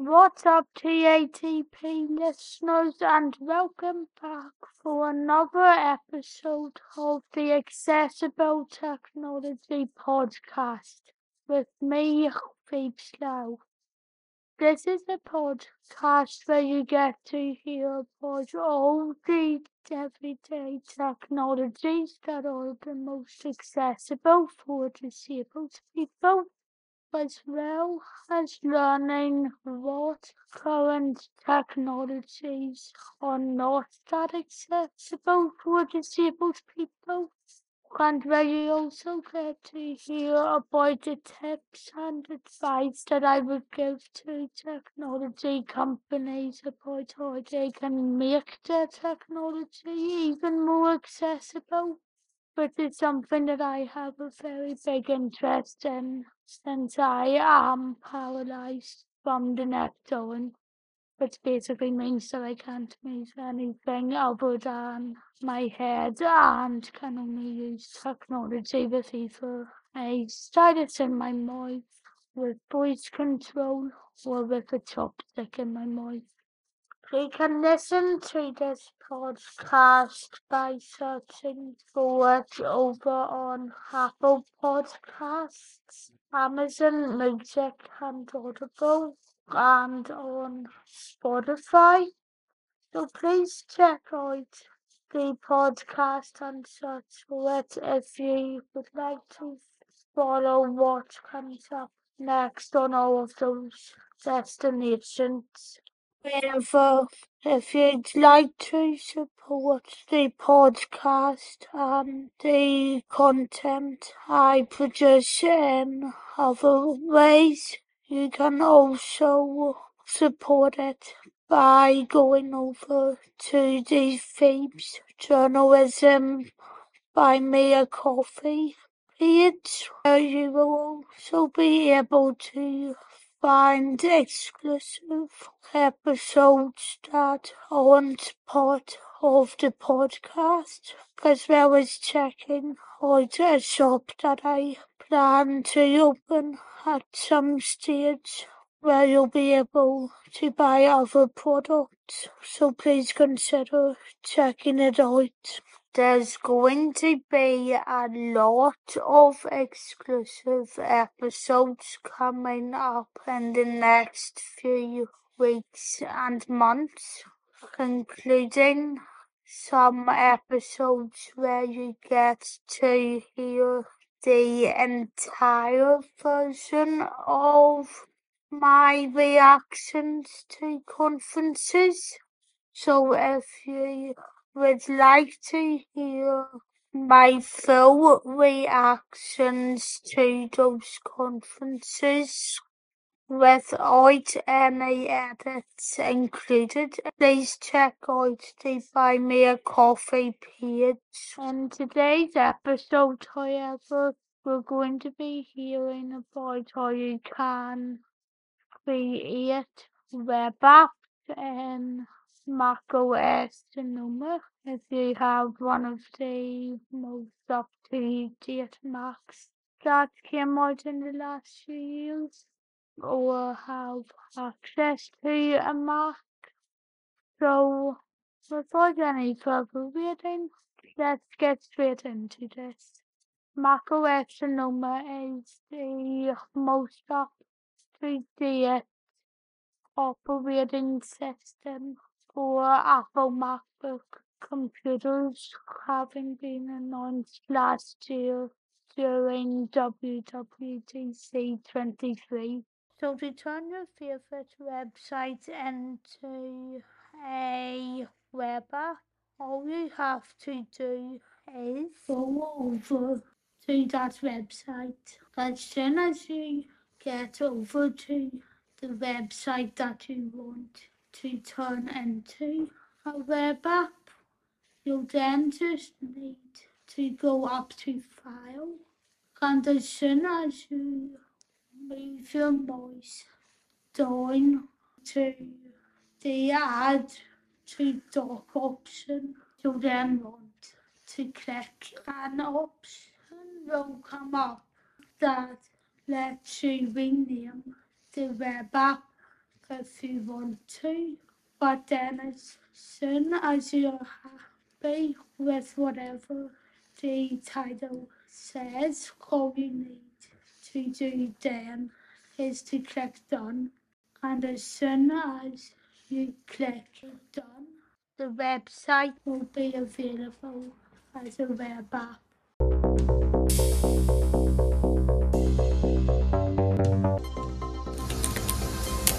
What's up, TATP listeners, and welcome back for another episode of the Accessible Technology Podcast with me, Phoebe Slough. This is a podcast where you get to hear about all the everyday technologies that are the most accessible for disabled people as well as learning what current technologies are not that accessible for disabled people. And you also get to hear about the tips and advice that I would give to technology companies about how they can make their technology even more accessible which is something that I have a very big interest in since I am paralysed from the neck down, which basically means that I can't move anything other than my head and can only use technology with either a stylus in my mouth with voice control or with a chopstick in my mouth. You can listen to this podcast by searching for it over on Apple Podcasts, Amazon Music and Audible, and on Spotify. So please check out the podcast and search for it if you would like to follow what comes up next on all of those destinations. If you'd like to support the podcast and the content I produce in other ways, you can also support it by going over to the Phoebes Journalism Buy Me a Coffee. Page where you will also be able to find exclusive episodes that aren't part of the podcast, as well as checking out a shop that I plan to open at some stage where you'll be able to buy other products. So please consider checking it out. There's going to be a lot of exclusive episodes coming up in the next few weeks and months, including some episodes where you get to hear the entire version of my reactions to conferences. So if you would like to hear my full reactions to those conferences without any edits included. Please check out the Buy Me a Coffee page. On today's episode, however, we're going to be hearing about how you can create web apps in Mac OS Sonoma if you have one of the most up to date Macs that came out in the last few years or have access to a Mac. So without any further waiting, let's get straight into this. Mac OS Sonoma is the most up to date operating system for Apple MacBook computers having been announced last year during WWDC 23. So to turn your favorite website into a web app, all you have to do is go over to that website. As soon as you get over to the website that you want to turn into a web app, you'll then just need to go up to File. And as soon as you move your mouse down to the Add to Dock option, you'll then want to click an option will come up that lets rename the web app if you want to. But then as soon as you're happy with whatever the title says, all you need to do then is to click done. And as soon as you click done, the website will be available as a web app.